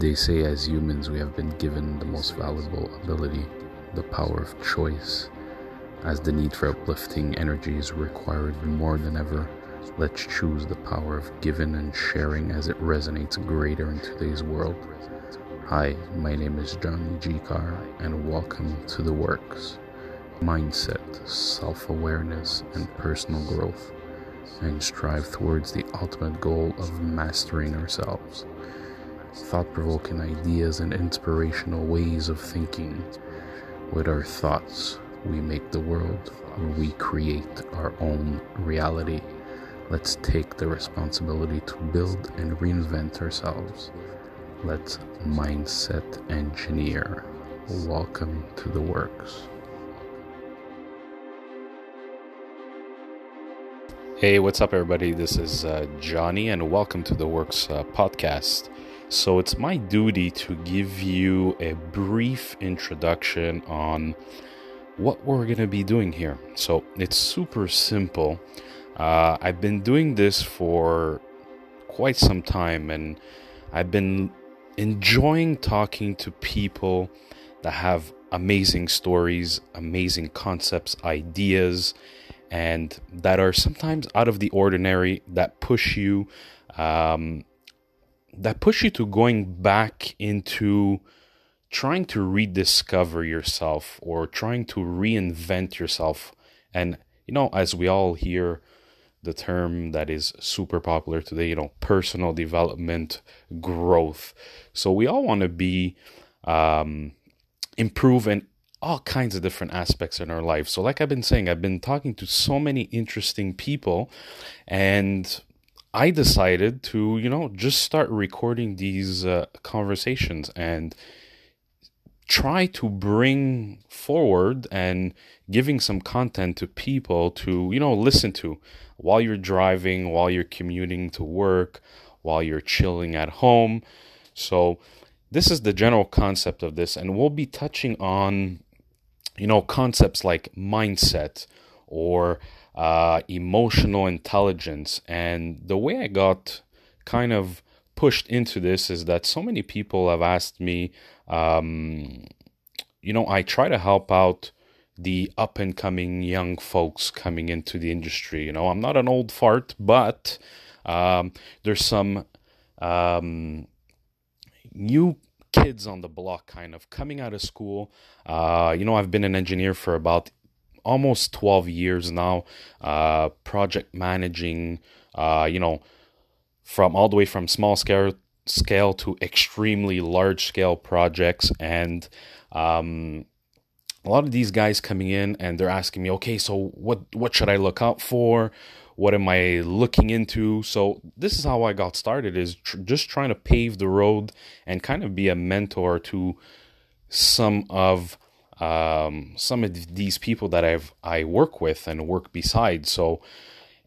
They say as humans we have been given the most valuable ability, the power of choice. As the need for uplifting energy is required more than ever, let's choose the power of giving and sharing as it resonates greater in today's world. Hi, my name is Johnny G. Carr, and welcome to The Works Mindset, Self Awareness, and Personal Growth, and strive towards the ultimate goal of mastering ourselves thought provoking ideas and inspirational ways of thinking. With our thoughts, we make the world, we create our own reality. Let's take the responsibility to build and reinvent ourselves. Let's mindset engineer. Welcome to the works. Hey, what's up, everybody? This is uh, Johnny, and welcome to the Works uh, podcast. So it's my duty to give you a brief introduction on what we're going to be doing here. So it's super simple. Uh, I've been doing this for quite some time and I've been enjoying talking to people that have amazing stories, amazing concepts, ideas, and that are sometimes out of the ordinary that push you um, that push you to going back into trying to rediscover yourself or trying to reinvent yourself. And you know as we all hear the term that is super popular today you know personal development growth. So we all want to be um improve in all kinds of different aspects in our life. So like i've been saying i've been talking to so many interesting people and I decided to, you know, just start recording these uh, conversations and try to bring forward and giving some content to people to, you know, listen to while you're driving, while you're commuting to work, while you're chilling at home. So, this is the general concept of this, and we'll be touching on, you know, concepts like mindset or uh, emotional intelligence. And the way I got kind of pushed into this is that so many people have asked me, um, you know, I try to help out the up and coming young folks coming into the industry. You know, I'm not an old fart, but um, there's some um, new kids on the block kind of coming out of school. Uh, you know, I've been an engineer for about almost 12 years now, uh, project managing, uh, you know, from all the way from small scale scale to extremely large scale projects. And um, a lot of these guys coming in and they're asking me okay so what what should i look out for? What am i looking into? So this is how i got started is tr- just trying to pave the road and kind of be a mentor to some of um, some of these people that I've I work with and work beside. So,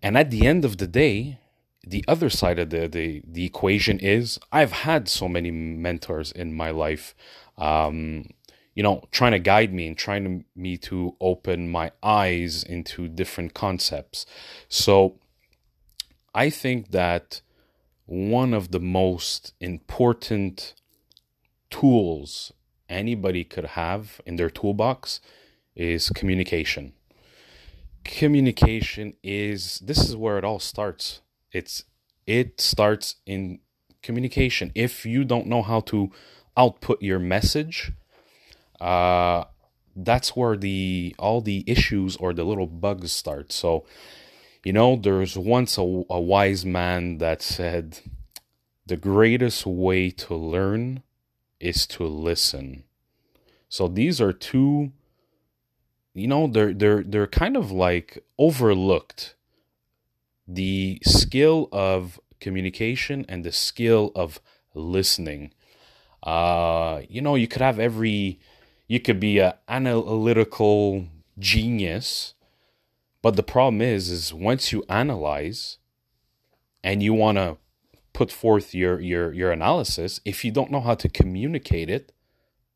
and at the end of the day, the other side of the the, the equation is I've had so many mentors in my life. Um, you know, trying to guide me and trying to, me to open my eyes into different concepts. So, I think that one of the most important tools anybody could have in their toolbox is communication. Communication is this is where it all starts. It's it starts in communication. If you don't know how to output your message, uh that's where the all the issues or the little bugs start. So, you know, there's once a, a wise man that said the greatest way to learn is to listen. So these are two you know they're they're they're kind of like overlooked the skill of communication and the skill of listening. Uh you know you could have every you could be an analytical genius but the problem is is once you analyze and you want to put forth your your your analysis if you don't know how to communicate it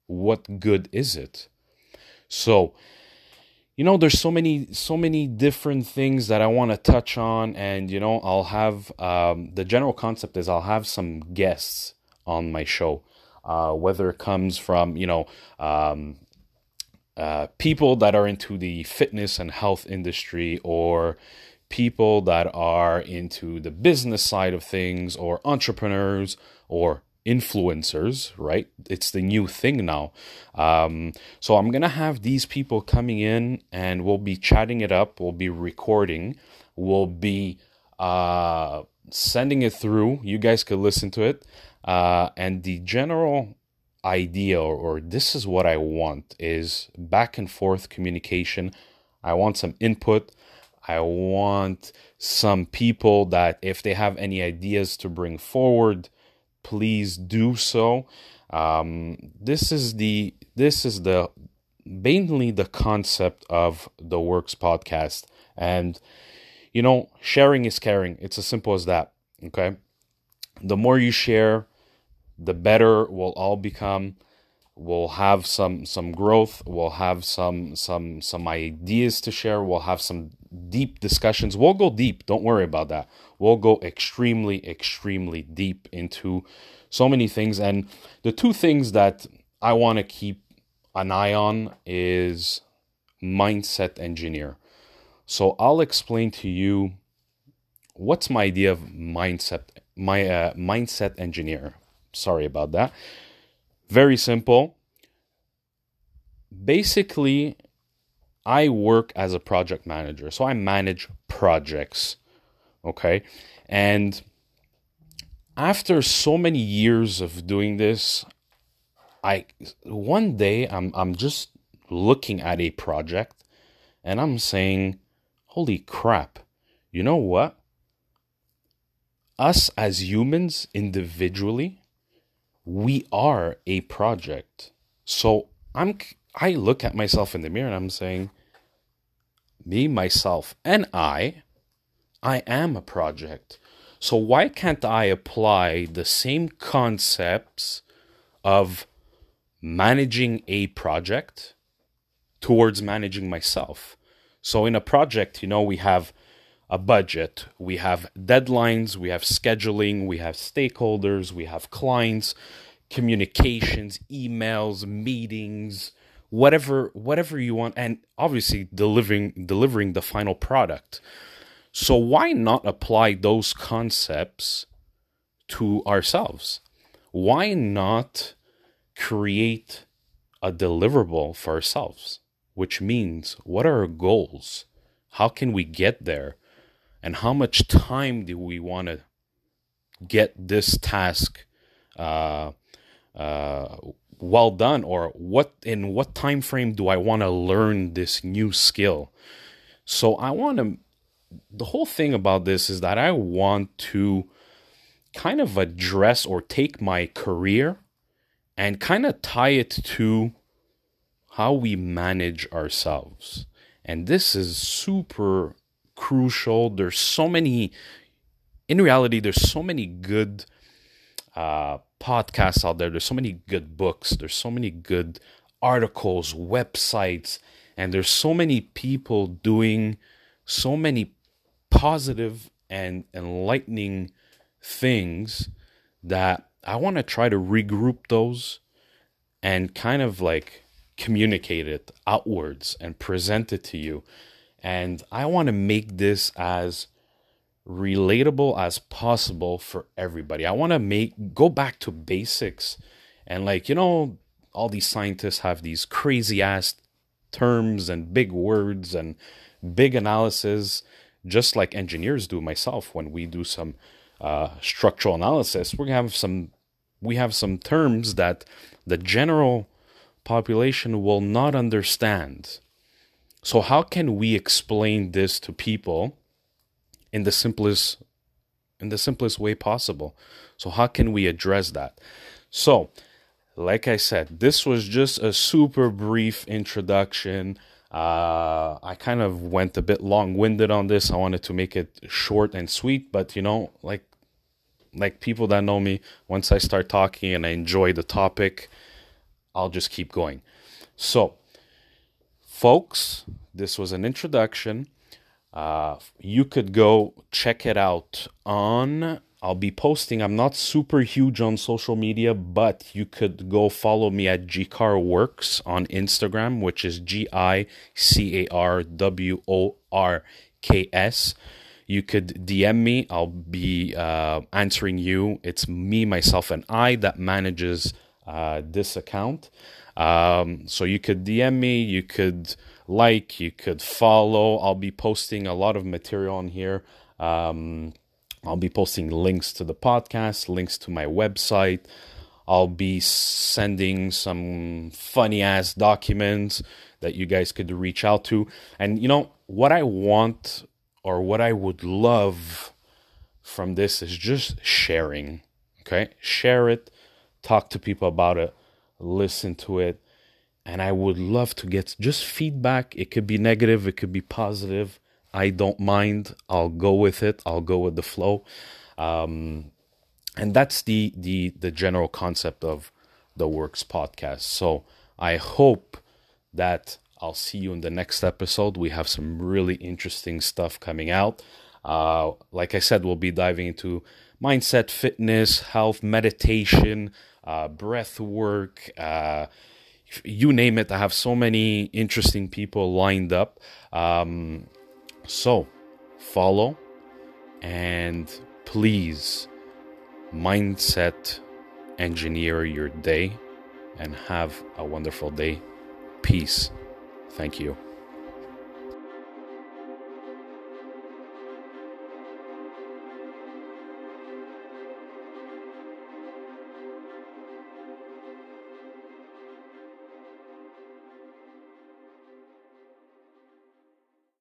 what good is it? So you know there's so many so many different things that i want to touch on and you know i'll have um, the general concept is i'll have some guests on my show uh, whether it comes from, you know, um, uh, people that are into the fitness and health industry or people that are into the business side of things or entrepreneurs or influencers, right? It's the new thing now. Um, so I'm going to have these people coming in and we'll be chatting it up, we'll be recording, we'll be uh, sending it through. You guys could listen to it. Uh, and the general idea or, or this is what I want is back and forth communication. I want some input. I want some people that if they have any ideas to bring forward, please do so. Um, this is the this is the mainly the concept of the Works podcast, and you know, sharing is caring. It's as simple as that. Okay, the more you share, the better we'll all become we'll have some some growth we'll have some some some ideas to share we'll have some deep discussions. We'll go deep don't worry about that. We'll go extremely extremely deep into so many things. And the two things that i want to keep an eye on is mindset engineer. So i'll explain to you what's my idea of mindset my uh, mindset engineer. Sorry about that. Very simple. Basically, I work as a project manager. So I manage projects. Okay. And after so many years of doing this, I one day I'm I'm just looking at a project and I'm saying, "Holy crap. You know what? Us as humans individually, we are a project. So I'm I look at myself in the mirror and I'm saying me myself and I I am a project. So why can't I apply the same concepts of managing a project towards managing myself? So in a project, you know, we have a budget, we have deadlines, we have scheduling, we have stakeholders, we have clients, communications, emails, meetings, whatever whatever you want and obviously delivering delivering the final product. So why not apply those concepts to ourselves? Why not create a deliverable for ourselves? Which means what are our goals? How can we get there? and how much time do we want to get this task uh, uh, well done or what in what time frame do i want to learn this new skill so i want to the whole thing about this is that i want to kind of address or take my career and kind of tie it to how we manage ourselves and this is super crucial. There's so many, in reality, there's so many good uh, podcasts out there. There's so many good books. There's so many good articles, websites, and there's so many people doing so many positive and enlightening things that I want to try to regroup those and kind of like communicate it outwards and present it to you and I want to make this as relatable as possible for everybody. I want to make go back to basics and like, you know, all these scientists have these crazy ass terms and big words and big analysis just like engineers do myself when we do some uh, structural analysis we have some we have some terms that the general population will not understand so, how can we explain this to people in the simplest in the simplest way possible? So, how can we address that? So, like I said, this was just a super brief introduction. Uh, I kind of went a bit long winded on this. I wanted to make it short and sweet, but you know, like like people that know me, once I start talking and I enjoy the topic, I'll just keep going. So, folks, this was an introduction. Uh, you could go check it out on I'll be posting. I'm not super huge on social media, but you could go follow me at Gicar Works on Instagram, which is G I C A R W O R K S. You could DM me. I'll be uh, answering you. It's me, myself, and I that manages uh, this account. Um, so you could DM me. You could like. You could follow. I'll be posting a lot of material on here. Um, I'll be posting links to the podcast, links to my website. I'll be sending some funny ass documents that you guys could reach out to. And you know, what I want or what I would love from this is just sharing. Okay? Share it, talk to people about it, listen to it. And I would love to get just feedback. It could be negative, it could be positive. I don't mind. I'll go with it. I'll go with the flow. Um, and that's the the the general concept of the Works podcast. So I hope that I'll see you in the next episode. We have some really interesting stuff coming out. Uh, like I said, we'll be diving into mindset, fitness, health, meditation, uh, breath work. Uh, you name it. I have so many interesting people lined up. Um, so, follow and please mindset engineer your day and have a wonderful day. Peace. Thank you.